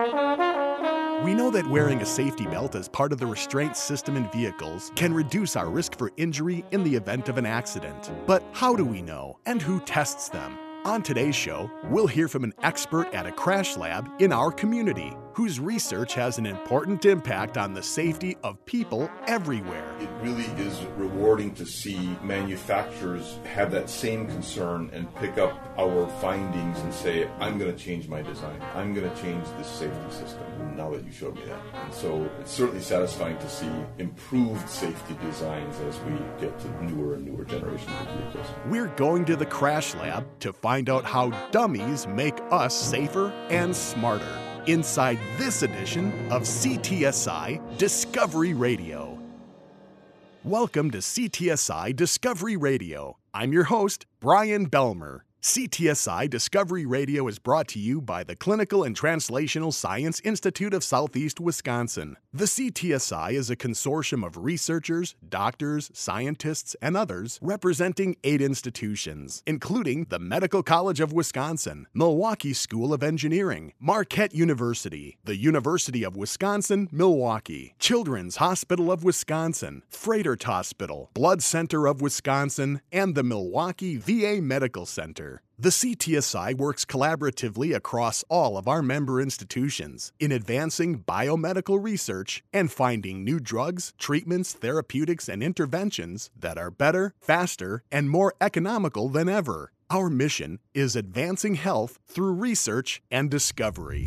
We know that wearing a safety belt as part of the restraint system in vehicles can reduce our risk for injury in the event of an accident. But how do we know, and who tests them? On today's show, we'll hear from an expert at a crash lab in our community whose research has an important impact on the safety of people everywhere. It really is rewarding to see manufacturers have that same concern and pick up our findings and say, I'm going to change my design. I'm going to change this safety system now that you showed me that. And so it's certainly satisfying to see improved safety designs as we get to newer and newer generations of vehicles. We're going to the crash lab to find out how dummies make us safer and smarter inside this edition of CTSI Discovery Radio. Welcome to CTSI Discovery Radio. I'm your host, Brian Belmer. CTSI Discovery Radio is brought to you by the Clinical and Translational Science Institute of Southeast Wisconsin. The CTSI is a consortium of researchers, doctors, scientists, and others representing eight institutions, including the Medical College of Wisconsin, Milwaukee School of Engineering, Marquette University, the University of Wisconsin Milwaukee, Children's Hospital of Wisconsin, Froedtert Hospital, Blood Center of Wisconsin, and the Milwaukee VA Medical Center. The CTSI works collaboratively across all of our member institutions in advancing biomedical research and finding new drugs, treatments, therapeutics, and interventions that are better, faster, and more economical than ever. Our mission is advancing health through research and discovery.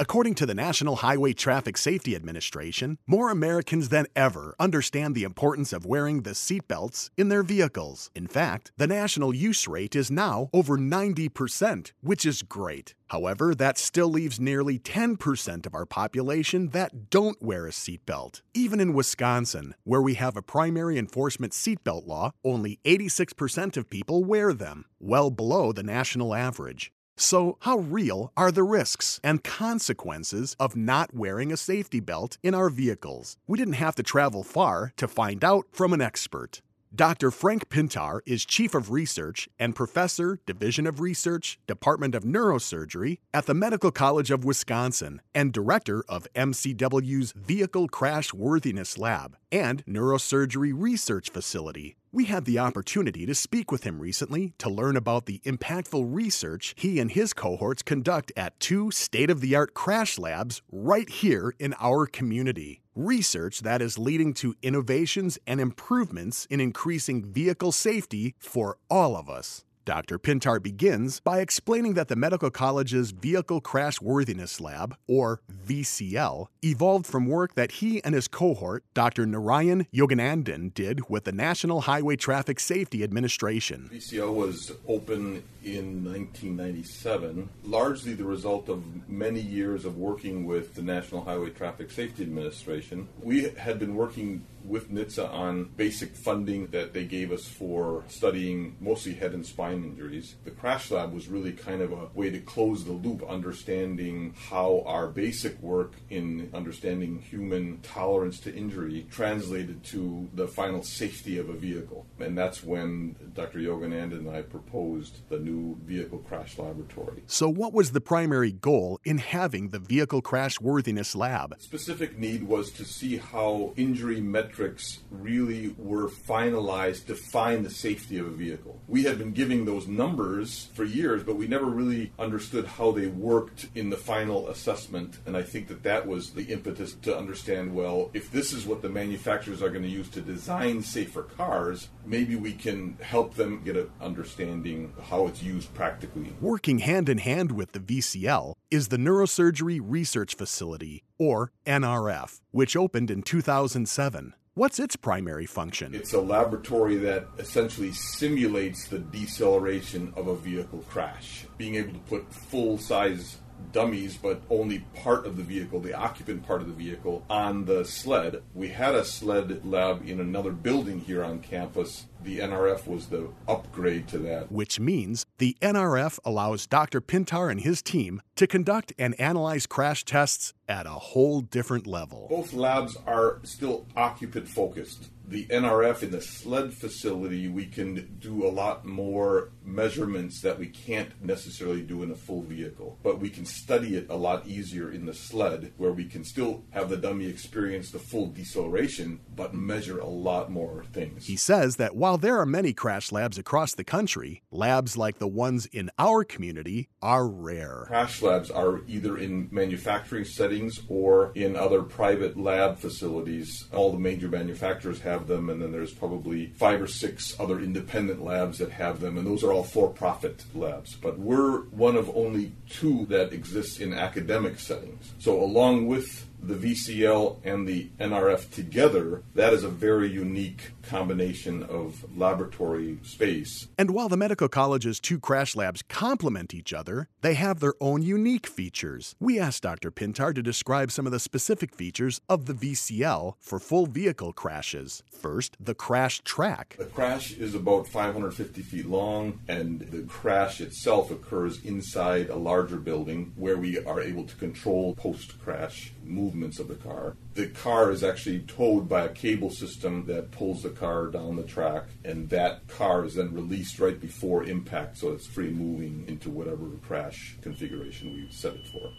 According to the National Highway Traffic Safety Administration, more Americans than ever understand the importance of wearing the seatbelts in their vehicles. In fact, the national use rate is now over 90%, which is great. However, that still leaves nearly 10% of our population that don't wear a seatbelt. Even in Wisconsin, where we have a primary enforcement seatbelt law, only 86% of people wear them, well below the national average. So, how real are the risks and consequences of not wearing a safety belt in our vehicles? We didn't have to travel far to find out from an expert. Dr. Frank Pintar is Chief of Research and Professor, Division of Research, Department of Neurosurgery at the Medical College of Wisconsin and Director of MCW's Vehicle Crash Worthiness Lab and Neurosurgery Research Facility. We had the opportunity to speak with him recently to learn about the impactful research he and his cohorts conduct at two state of the art crash labs right here in our community. Research that is leading to innovations and improvements in increasing vehicle safety for all of us. Dr. Pintar begins by explaining that the medical college's Vehicle Crash Worthiness Lab, or VCL, evolved from work that he and his cohort, Dr. Narayan Yoganandan, did with the National Highway Traffic Safety Administration. VCL was open in 1997, largely the result of many years of working with the National Highway Traffic Safety Administration. We had been working with NHTSA on basic funding that they gave us for studying mostly head and spine injuries. The crash lab was really kind of a way to close the loop, understanding how our basic work in understanding human tolerance to injury translated to the final safety of a vehicle. And that's when Dr. Yoganandan and I proposed the new vehicle crash laboratory. So, what was the primary goal in having the Vehicle Crash Worthiness Lab? Specific need was to see how injury metrics really were finalized to find the safety of a vehicle. We had been giving those numbers for years, but we never really understood how they worked in the final assessment. And I think that that was the impetus to understand well, if this is what the manufacturers are going to use to design safer cars, maybe we can help them get an understanding how it's used practically. Working hand in hand with the VCL is the Neurosurgery Research Facility, or NRF, which opened in 2007. What's its primary function? It's a laboratory that essentially simulates the deceleration of a vehicle crash, being able to put full size dummies, but only part of the vehicle, the occupant part of the vehicle, on the sled. We had a sled lab in another building here on campus. The NRF was the upgrade to that. Which means the NRF allows Dr. Pintar and his team to conduct and analyze crash tests at a whole different level. Both labs are still occupant focused The NRF in the sled facility, we can do a lot more measurements that we can't necessarily do in a full vehicle, but we can study it a lot easier in the sled where we can still have the dummy experience the full deceleration, but measure a lot more things. He says that while there are many crash labs across the country, labs like the ones in our community are rare. Crash labs are either in manufacturing settings or in other private lab facilities. All the major manufacturers have them, and then there's probably five or six other independent labs that have them, and those are all for profit labs. But we're one of only two that exists in academic settings. So, along with the VCL and the NRF together, that is a very unique combination of laboratory space. And while the medical college's two crash labs complement each other, they have their own unique features. We asked Dr. Pintar to describe some of the specific features of the VCL for full vehicle crashes. First, the crash track. The crash is about 550 feet long, and the crash itself occurs inside a larger building where we are able to control post crash movements of the car. The car is actually towed by a cable system that pulls the car down the track, and that car is then released right before impact, so it's free moving into whatever crash configuration we set it for.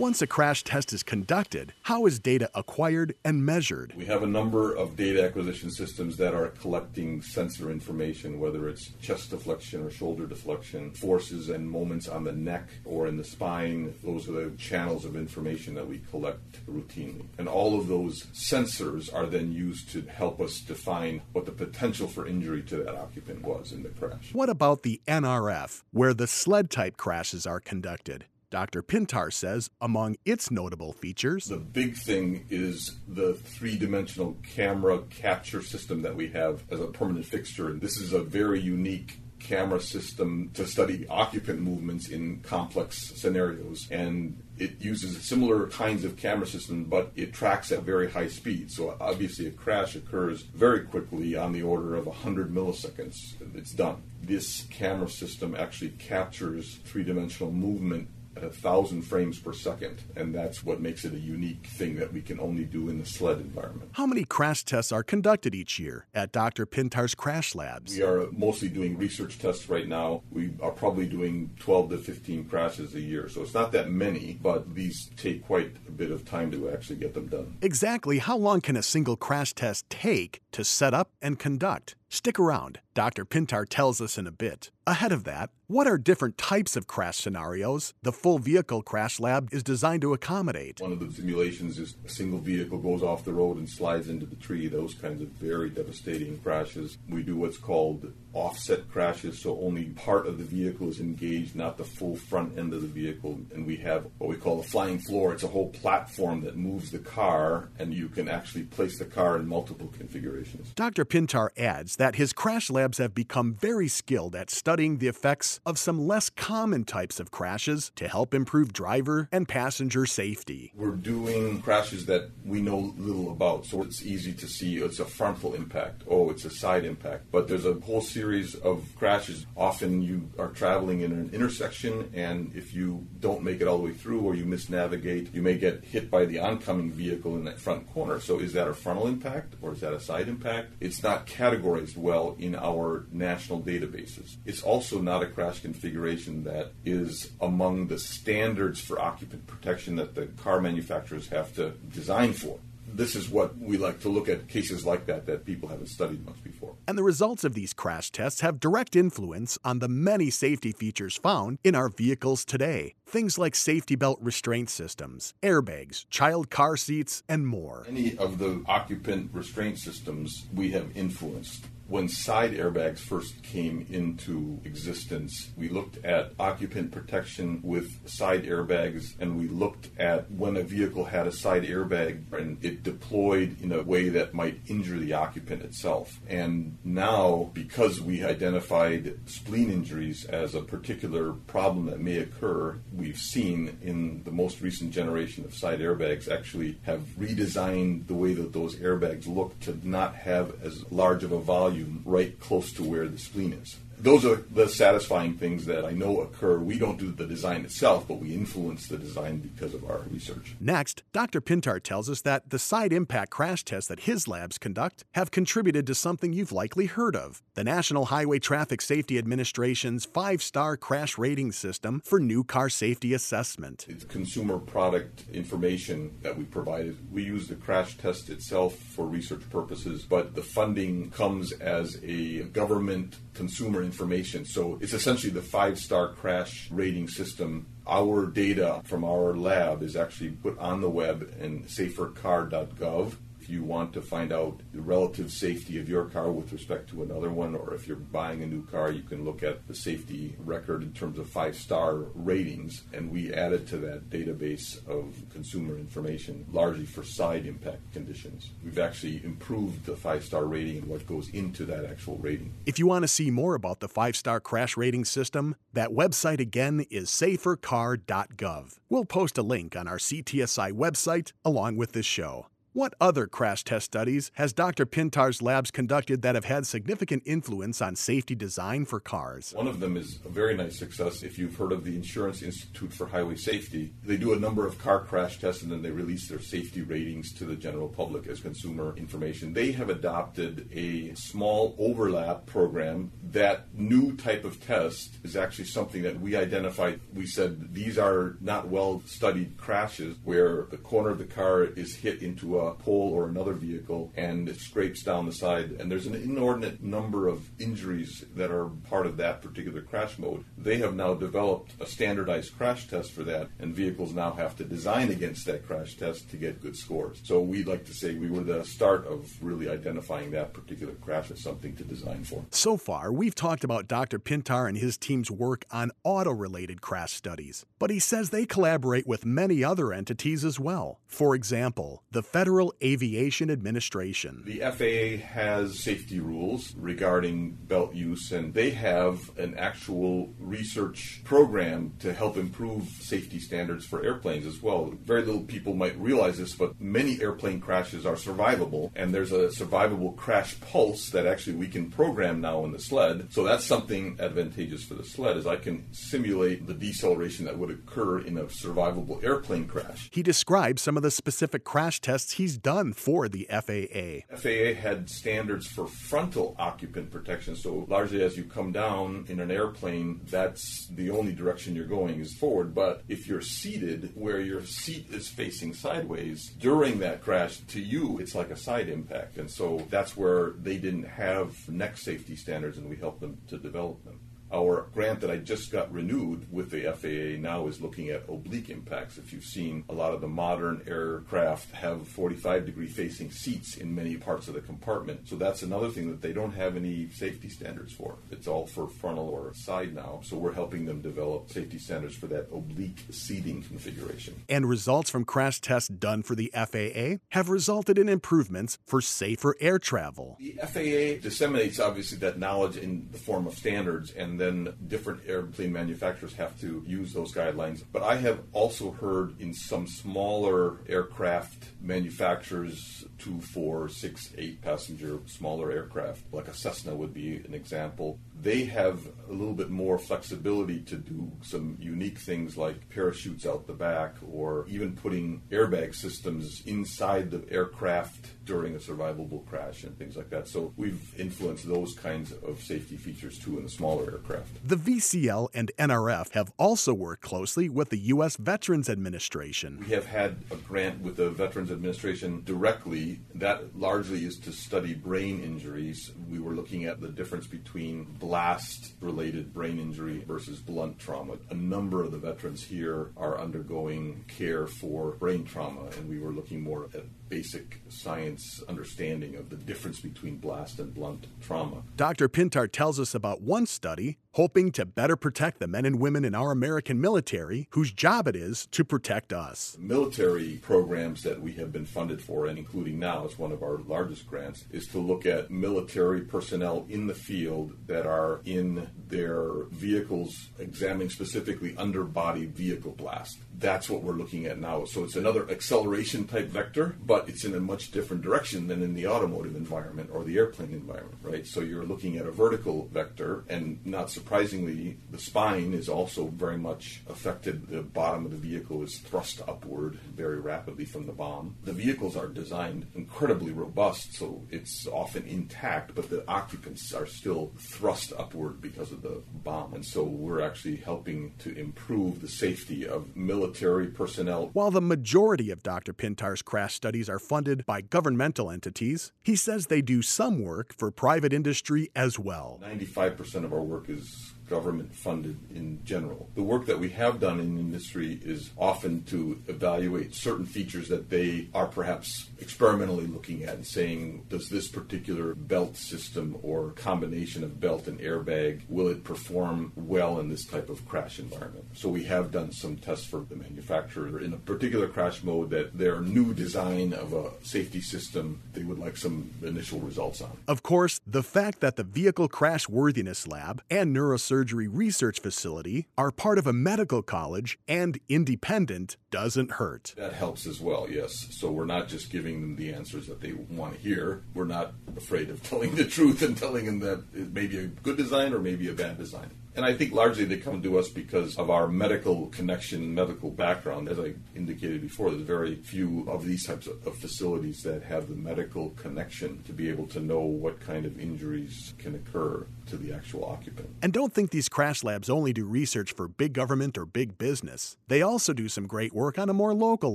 Once a crash test is conducted, how is data acquired and measured? We have a number of data acquisition systems that are collecting sensor information, whether it's chest deflection or shoulder deflection, forces and moments on the neck or in the spine. Those are the channels of information that we collect routinely. And all of those sensors are then used to help us define what the potential for injury to that occupant was in the crash. What about the NRF, where the sled type crashes are conducted? Dr. Pintar says among its notable features, the big thing is the three dimensional camera capture system that we have as a permanent fixture. This is a very unique camera system to study occupant movements in complex scenarios. And it uses similar kinds of camera system, but it tracks at very high speed. So obviously, a crash occurs very quickly on the order of 100 milliseconds. It's done. This camera system actually captures three dimensional movement a thousand frames per second, and that's what makes it a unique thing that we can only do in the sled environment. How many crash tests are conducted each year at Dr. Pintar's crash labs? We are mostly doing research tests right now. We are probably doing 12 to 15 crashes a year, so it's not that many, but these take quite a bit of time to actually get them done. Exactly how long can a single crash test take to set up and conduct? Stick around. Dr. Pintar tells us in a bit. Ahead of that, what are different types of crash scenarios the full vehicle crash lab is designed to accommodate? One of the simulations is a single vehicle goes off the road and slides into the tree, those kinds of very devastating crashes. We do what's called offset crashes, so only part of the vehicle is engaged, not the full front end of the vehicle. And we have what we call a flying floor. It's a whole platform that moves the car, and you can actually place the car in multiple configurations. Dr. Pintar adds that his crash labs have become very skilled at studying the effects of some less common types of crashes to help improve driver and passenger safety. We're doing crashes that we know little about, so it's easy to see it's a frontal impact, oh, it's a side impact. But there's a whole series of crashes. Often you are traveling in an intersection, and if you don't make it all the way through or you misnavigate, you may get hit by the oncoming vehicle in that front corner. So is that a frontal impact or is that a side impact? It's not categorized well in our national databases. It's also not a crash configuration that is among the standards for occupant protection that the car manufacturers have to design for this is what we like to look at cases like that that people haven't studied much before. And the results of these crash tests have direct influence on the many safety features found in our vehicles today. Things like safety belt restraint systems, airbags, child car seats, and more. Any of the occupant restraint systems we have influenced when side airbags first came into existence, we looked at occupant protection with side airbags, and we looked at when a vehicle had a side airbag and it deployed in a way that might injure the occupant itself. And now, because we identified spleen injuries as a particular problem that may occur, we've seen in the most recent generation of side airbags actually have redesigned the way that those airbags look to not have as large of a volume right close to where the spleen is. Those are the satisfying things that I know occur. We don't do the design itself, but we influence the design because of our research. Next, Dr. Pintar tells us that the side impact crash tests that his labs conduct have contributed to something you've likely heard of the National Highway Traffic Safety Administration's five star crash rating system for new car safety assessment. It's consumer product information that we provided. We use the crash test itself for research purposes, but the funding comes as a government consumer information. So it's essentially the five star crash rating system. Our data from our lab is actually put on the web in safercar.gov you want to find out the relative safety of your car with respect to another one, or if you're buying a new car, you can look at the safety record in terms of five star ratings. And we added to that database of consumer information largely for side impact conditions. We've actually improved the five star rating and what goes into that actual rating. If you want to see more about the five star crash rating system, that website again is safercar.gov. We'll post a link on our CTSI website along with this show. What other crash test studies has Dr. Pintar's labs conducted that have had significant influence on safety design for cars? One of them is a very nice success. If you've heard of the Insurance Institute for Highway Safety, they do a number of car crash tests and then they release their safety ratings to the general public as consumer information. They have adopted a small overlap program. That new type of test is actually something that we identified. We said these are not well studied crashes where the corner of the car is hit into a a pole or another vehicle and it scrapes down the side. And there's an inordinate number of injuries that are part of that particular crash mode. They have now developed a standardized crash test for that, and vehicles now have to design against that crash test to get good scores. So we'd like to say we were the start of really identifying that particular crash as something to design for. So far, we've talked about Dr. Pintar and his team's work on auto related crash studies, but he says they collaborate with many other entities as well. For example, the Federal Federal Aviation Administration. The FAA has safety rules regarding belt use, and they have an actual research program to help improve safety standards for airplanes as well. Very little people might realize this, but many airplane crashes are survivable, and there's a survivable crash pulse that actually we can program now in the sled. So that's something advantageous for the sled, is I can simulate the deceleration that would occur in a survivable airplane crash. He describes some of the specific crash tests he's done for the FAA. FAA had standards for frontal occupant protection. So largely as you come down in an airplane, that's the only direction you're going is forward. But if you're seated where your seat is facing sideways during that crash, to you it's like a side impact. And so that's where they didn't have neck safety standards and we helped them to develop them. Our grant that I just got renewed with the FAA now is looking at oblique impacts. If you've seen a lot of the modern aircraft have 45 degree facing seats in many parts of the compartment. So that's another thing that they don't have any safety standards for. It's all for frontal or side now. So we're helping them develop safety standards for that oblique seating configuration. And results from crash tests done for the FAA have resulted in improvements for safer air travel. The FAA disseminates obviously that knowledge in the form of standards then different airplane manufacturers have to use those guidelines. But I have also heard in some smaller aircraft manufacturers, two, four, six, eight passenger smaller aircraft, like a Cessna would be an example, they have a little bit more flexibility to do some unique things like parachutes out the back or even putting airbag systems inside the aircraft during a survivable crash and things like that. So we've influenced those kinds of safety features too in the smaller aircraft. The VCL and NRF have also worked closely with the U.S. Veterans Administration. We have had a grant with the Veterans Administration directly. That largely is to study brain injuries. We were looking at the difference between blast related brain injury versus blunt trauma. A number of the veterans here are undergoing care for brain trauma, and we were looking more at basic science understanding of the difference between blast and blunt trauma. Dr. Pintar tells us about one study hoping to better protect the men and women in our American military whose job it is to protect us. Military programs that we have been funded for, and including now as one of our largest grants, is to look at military personnel in the field that are in their vehicles, examining specifically underbody vehicle blast. That's what we're looking at now. So it's another acceleration type vector, but but it's in a much different direction than in the automotive environment or the airplane environment, right? So you're looking at a vertical vector, and not surprisingly, the spine is also very much affected. The bottom of the vehicle is thrust upward very rapidly from the bomb. The vehicles are designed incredibly robust, so it's often intact, but the occupants are still thrust upward because of the bomb. And so we're actually helping to improve the safety of military personnel. While the majority of Dr. Pintar's crash studies are funded by governmental entities, he says they do some work for private industry as well. 95% of our work is government funded in general. The work that we have done in industry is often to evaluate certain features that they are perhaps experimentally looking at and saying, does this particular belt system or combination of belt and airbag, will it perform well in this type of crash environment? So we have done some tests for the manufacturer in a particular crash mode that their new design of a safety system, they would like some initial results on. Of course, the fact that the Vehicle Crash Worthiness Lab and Neurosurgery Surgery Research Facility are part of a medical college and independent doesn't hurt. That helps as well, yes. So we're not just giving them the answers that they want to hear. We're not afraid of telling the truth and telling them that it may be a good design or maybe a bad design. And I think largely they come to us because of our medical connection, medical background. As I indicated before, there's very few of these types of, of, facilities that have the medical connection to be able to know what kind of injuries can occur to the actual occupant. And don't think these crash labs only do research for big government or big business. They also do some great work on a more local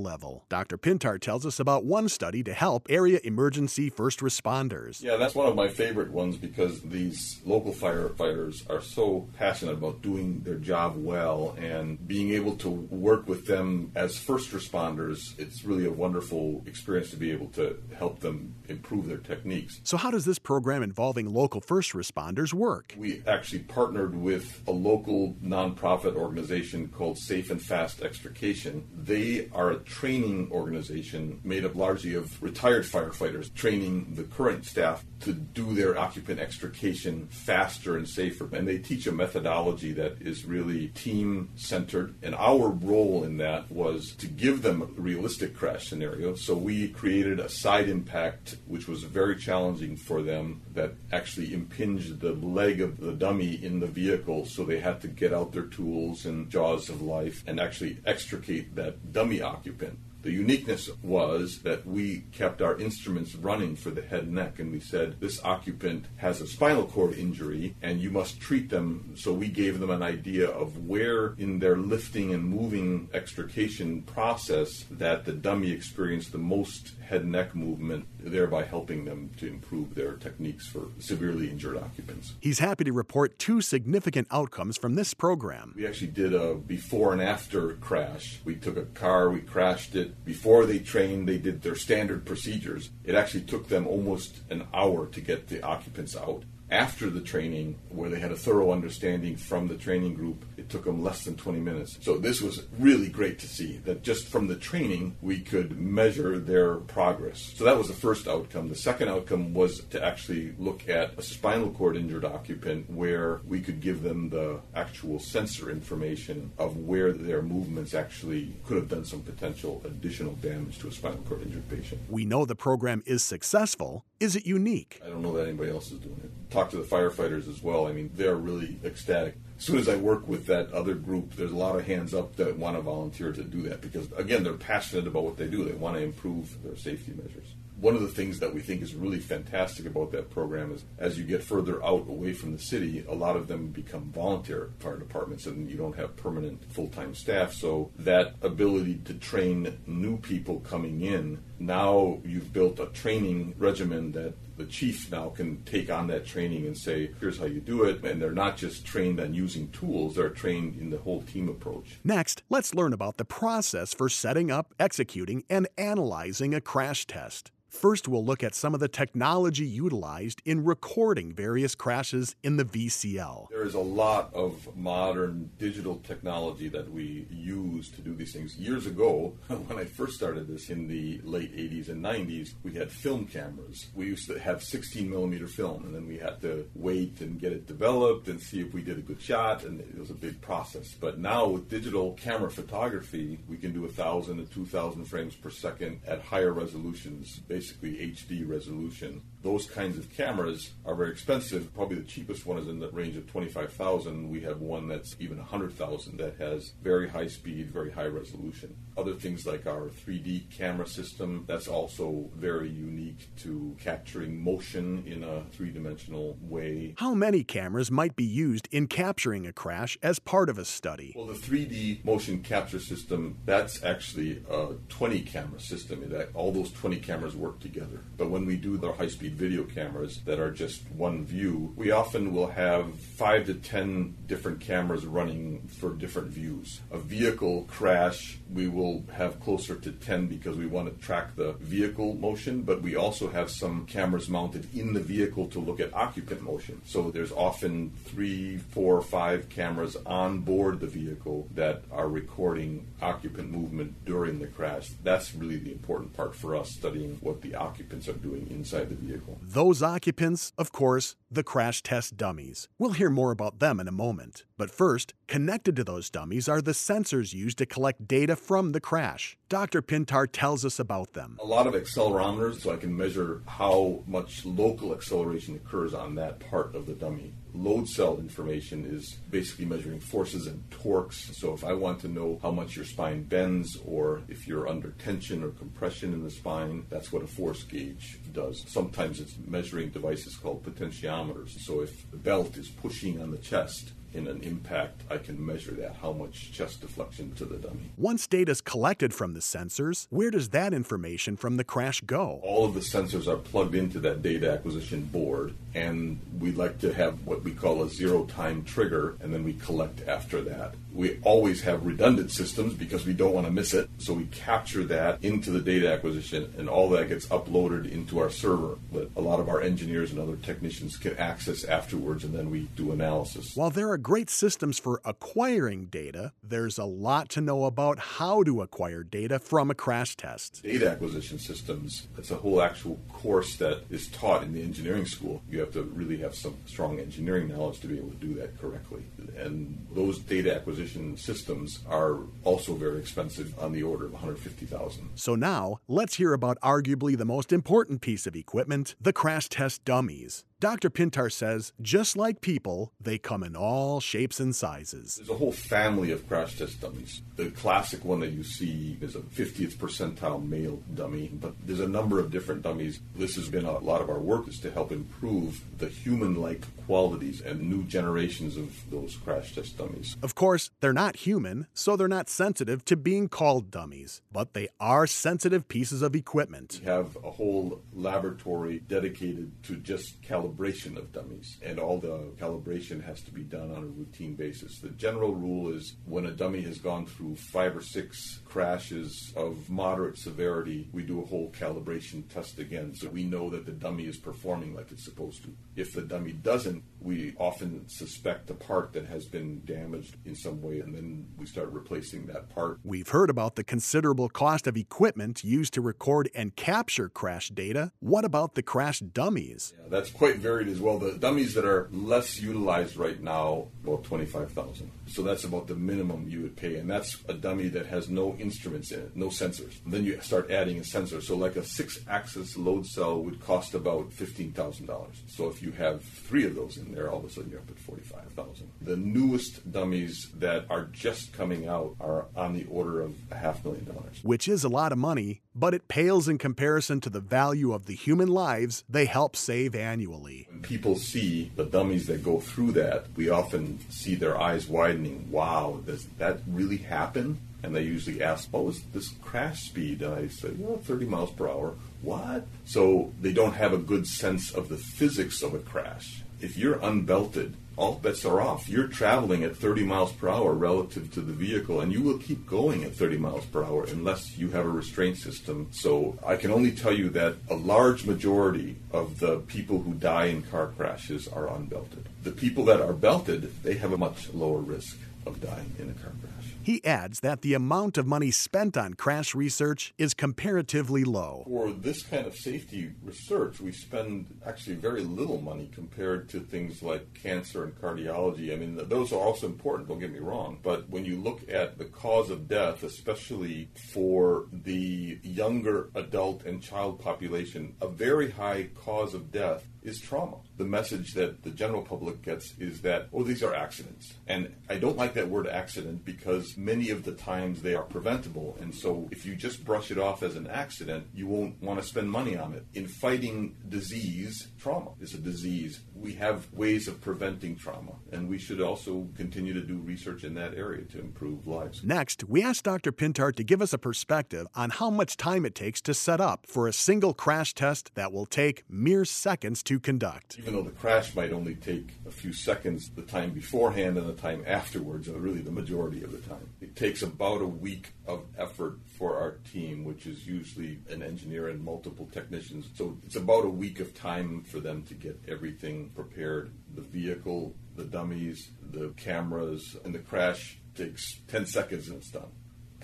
level. Dr. Pintar tells us about one study to help area emergency first responders. Yeah, that's one of my favorite ones because these local firefighters are so passionate passionate about doing their job well and being able to work with them as first responders. It's really a wonderful experience to be able to help them improve their techniques. So, how does this program involving local first responders work? We actually partnered with a local nonprofit organization called Safe and Fast Extrication. They are a training organization made up largely of retired firefighters, training the current staff to do their occupant extrication faster and safer. And they teach a methodology that is really team centered. And our role in that was to give them a realistic crash scenario. So we created a side impact, which was very challenging for them, that actually impinged the leg of the dummy in the vehicle. So they had to get out their tools and jaws of life and actually extricate that dummy occupant. The uniqueness was that we kept our instruments running for the head and neck, and we said, This occupant has a spinal cord injury, and you must treat them. So we gave them an idea of where in their lifting and moving extrication process that the dummy experienced the most head and neck movement, thereby helping them to improve their techniques for severely injured occupants. He's happy to report two significant outcomes from this program. We actually did a before and after crash. We took a car, we crashed it. Before they trained, they did their standard procedures. It actually took them almost an hour to get the occupants out after the training, where they had a thorough understanding from the training group, it took them less than 20 minutes. So this was really great to see that just from the training, we could measure their progress. So that was the first outcome. The second outcome was to actually look at a spinal cord injured occupant where we could give them the actual sensor information of where their movements actually could have done some potential additional damage to a spinal cord injured patient. We know the program is successful. Is it unique? I don't know that anybody else is doing it talk to the firefighters as well. I mean, they're really ecstatic. As soon as I work with that other group, there's a lot of hands up that want to volunteer to do that because, again, they're passionate about what they do. They want to improve their safety measures. One of the things that we think is really fantastic about that program is as you get further out away from the city, a lot of them become volunteer fire departments and you don't have permanent full time staff. So that ability to train new people coming in, now you've built a training regimen that the chief now can take on that training and say, here's how you do it. And they're not just trained on using tools, they're trained in the whole team approach. Next, let's learn about the process for setting up, executing, and analyzing a crash test. First, we'll look at some of the technology utilized in recording various crashes in the VCL. There is a lot of modern digital technology that we use to do these things. Years ago, when I first started this in the late 80s and 90s, we had film cameras. We used to have 16 millimeter film, and then we had to wait and get it developed and see if we did a good shot, and it was a big process. But now with digital camera photography, we can do thousand to two thousand frames per second at higher resolutions, basically HD resolution. Those kinds of cameras are very expensive. Probably the cheapest one is in the range of twenty-five thousand. We have one that's even a hundred thousand that has very high speed, very high resolution. Other things like our 3D camera system, that's also very unique to capturing motion in a three-dimensional way. How many cameras might be used in capturing a crash as part of a study? Well, the 3D motion capture system, that's actually a 20 camera system. That all those 20 cameras work together. But when we do the high speed video cameras that are just one view, we often will have five to 10 different cameras running for different views. A vehicle crash, we will have closer to 10 because we want to track the vehicle motion, but we also have some cameras mounted in the vehicle to look at occupant motion. So there's often three, four, five cameras on board the vehicle that are recording occupant movement during the crash. That's really the important part for us studying what the occupants are doing inside the vehicle. Those occupants, of course, the crash test dummies. We'll hear more about them in a moment. But first, connected to those dummies are the sensors used to collect data from the crash. Dr. Pintar tells us about them. A lot of accelerometers, so I can measure how much local acceleration occurs on that part of the dummy. Load cell information is basically measuring forces and torques. So if I want to know how much your spine bends or if you're under tension or compression in the spine, that's what a force gauge does. Sometimes it's measuring devices called potentiometers. So if the belt is pushing on the chest, in an impact, I can measure that, how much chest deflection to the dummy. Once data is collected from the sensors, where does that information from the crash go? All of the sensors are plugged into that data acquisition board, and we like to have what we call a zero time trigger, and then we collect after that. We always have redundant systems because we don't want to miss it, so we capture that into the data acquisition, and all that gets uploaded into our server that a lot of our engineers and other technicians can access afterwards, and then we do analysis. While there are great systems for acquiring data, there's a lot to know about how to acquire data from a crash test. Data acquisition systems, it's a whole actual course that is taught in the engineering school. You have to really have some strong engineering knowledge to be able to do that correctly. And those data acquisition systems are also very expensive on the order of 150,000. So now, let's hear about arguably the most important piece of equipment, the crash test dummies. Dr. Pintar says, just like people, they come in all shapes and sizes. There's a whole family of crash test dummies. The classic one that you see is a 50th percentile male dummy, but there's a number of different dummies. This has been a lot of our work is to help improve the human-like qualities and new generations of those crash test dummies. Of course, they're not human, so they're not sensitive to being called dummies, but they are sensitive pieces of equipment. We have a whole laboratory dedicated to just calibration of dummies, and all the calibration has to be done on a routine basis. The general rule is when a dummy has gone through five or six crashes of moderate severity, we do a whole calibration test again so we know that the dummy is performing like it's supposed to. If the dummy doesn't, we often suspect the part that has been damaged in some way, and then we start replacing that part. We've heard about the considerable cost of equipment used to record and capture crash data. What about the crash dummies? Yeah, that's quite varied as well. The dummies that are less utilized right now, about 25,000. So that's about the minimum you would pay, and that's a dummy that has no instruments in it, no sensors. And then you start adding a sensor. So like a six-axis load cell would cost about $15,000. So if you have three of those in there, all of a sudden you're up at 45,000. The newest dummies that are just coming out are on the order of a half million dollars. Which is a lot of money, but it pales in comparison to the value of the human lives they help save annually. When people see the dummies that go through that, we often see their eyes widening. Wow, does that really happen? And they usually ask, what was this crash speed? And I say, well, 30 miles per hour. What? So they don't have a good sense of the physics of a crash. If you're unbelted, all bets are off. You're traveling at 30 miles per hour relative to the vehicle, and you will keep going at 30 miles per hour unless you have a restraint system. So I can only tell you that a large majority of the people who die in car crashes are unbelted. The people that are belted, they have a much lower risk of dying in a car crash. He adds that the amount of money spent on crash research is comparatively low. For this kind of safety research, we spend actually very little money compared to things like cancer and cardiology. I mean, those are also important, don't get me wrong. But when you look at the cause of death, especially for the younger adult and child population, a very high cause of death is trauma. The message that the general public gets is that, oh, these are accidents. And I don't like that word accident because many of the times they are preventable. And so if you just brush it off as an accident, you won't want to spend money on it. In fighting disease, trauma is a disease. We have ways of preventing trauma, and we should also continue to do research in that area to improve lives. Next, we asked Dr. Pintar to give us a perspective on how much time it takes to set up for a single crash test that will take mere seconds conduct. Even though the crash might only take a few seconds, the time beforehand and the time afterwards are really the majority of the time. It takes about a week of effort for our team, which is usually an engineer and multiple technicians. So it's about a week of time for them to get everything prepared the vehicle, the dummies, the cameras, and the crash takes 10 seconds and it's done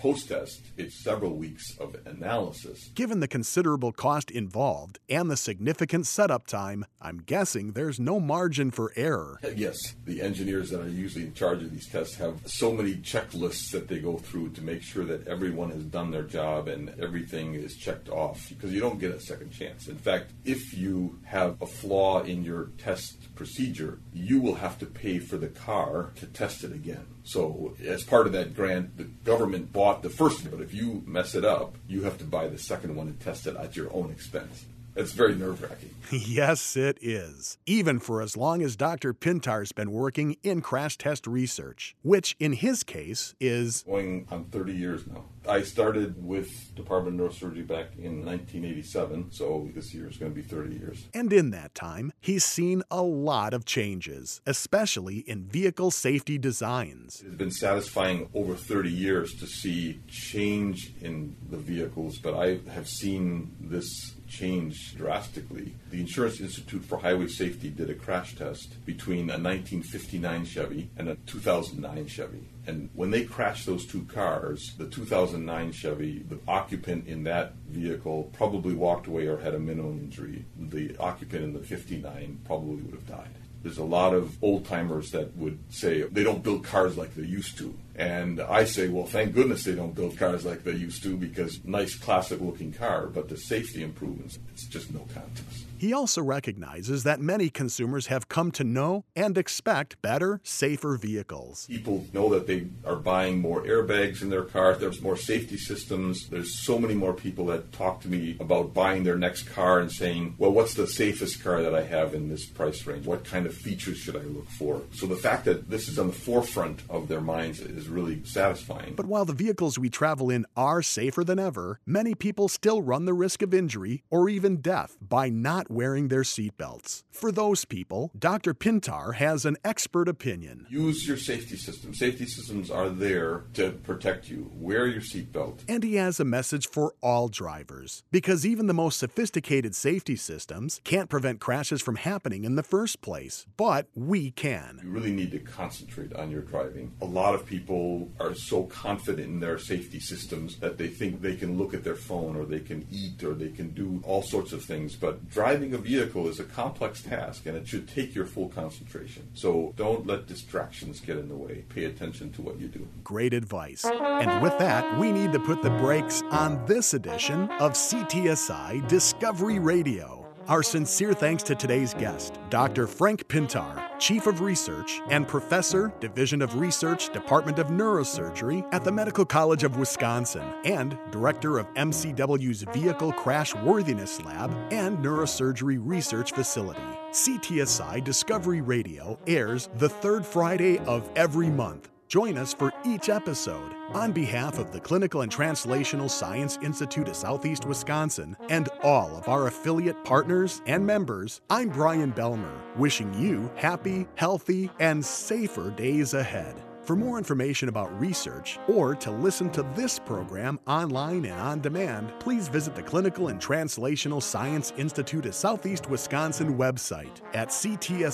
post test, it's several weeks of analysis. Given the considerable cost involved and the significant setup time, I'm guessing there's no margin for error. Yes, the engineers that are usually in charge of these tests have so many checklists that they go through to make sure that everyone has done their job and everything is checked off because you don't get a second chance. In fact, if you have a flaw in your test procedure, you will have to pay for the car to test it again. So, as part of that grant, the government bought the first one, but if you mess it up, you have to buy the second one and test it at your own expense. It's very nerve wracking. yes, it is. Even for as long as Dr. Pintar's been working in crash test research, which in his case is going on 30 years now. I started with Department of Neurosurgery back in 1987, so this year is going to be 30 years. And in that time, he's seen a lot of changes, especially in vehicle safety designs. It's been satisfying over 30 years to see change in the vehicles, but I have seen this changed drastically. The Insurance Institute for Highway Safety did a crash test between a 1959 Chevy and a 2009 Chevy. And when they crashed those two cars, the 2009 Chevy, the occupant in that vehicle probably walked away or had a minimum injury. The occupant in the 59 probably would have died. There's a lot of old timers that would say they don't build cars like they used to. And I say, well, thank goodness they don't build cars like they used to because nice classic looking car, but the safety improvements, it's just no contest. He also recognizes that many consumers have come to know and expect better, safer vehicles. People know that they are buying more airbags in their car, there's more safety systems. There's so many more people that talk to me about buying their next car and saying, well, what's the safest car that I have in this price range? What kind of features should I look for? So the fact that this is on the forefront of their minds is is really satisfying. But while the vehicles we travel in are safer than ever, many people still run the risk of injury or even death by not wearing their seatbelts. For those people, Dr. Pintar has an expert opinion. Use your safety system. Safety systems are there to protect you. Wear your seatbelt. And he has a message for all drivers because even the most sophisticated safety systems can't prevent crashes from happening in the first place, but we can. You really need to concentrate on your driving. A lot of people people are so confident in their safety systems that they think they can look at their phone or they can eat or they can do all sorts of things. But driving a vehicle is a complex task and it should take your full concentration. So don't let distractions get in the way. Pay attention to what you do. Great advice. And with that, we need to put the brakes on this edition of CTSI Discovery Radio. Our sincere thanks to today's guest, Dr. Frank Pintar, Chief of Research and Professor, Division of Research, Department of Neurosurgery at the Medical College of Wisconsin, and Director of MCW's Vehicle Crash Worthiness Lab and Neurosurgery Research Facility. CTSI Discovery Radio airs the third Friday of every month Join us for each episode. On behalf of the Clinical and Translational Science Institute of Southeast Wisconsin and all of our affiliate partners and members, I'm Brian Belmer, wishing you happy, healthy, and safer days ahead. For more information about research or to listen to this program online and on demand, please visit the Clinical and Translational Science Institute of Southeast Wisconsin website at ctsi.mcw.edu.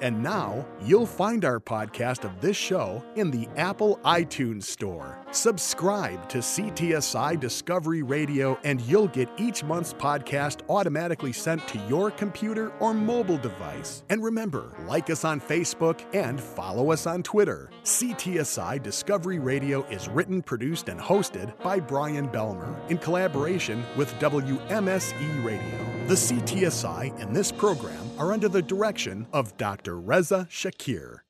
And now you'll find our podcast of this show in the Apple iTunes Store. Subscribe to CTSI Discovery Radio, and you'll get each month's podcast automatically sent to your computer or mobile device. And remember, like us on Facebook and follow us on Twitter. CTSI Discovery Radio is written, produced, and hosted by Brian Belmer in collaboration with WMSE Radio. The CTSI and this program are under the direction of Dr. Reza Shaker.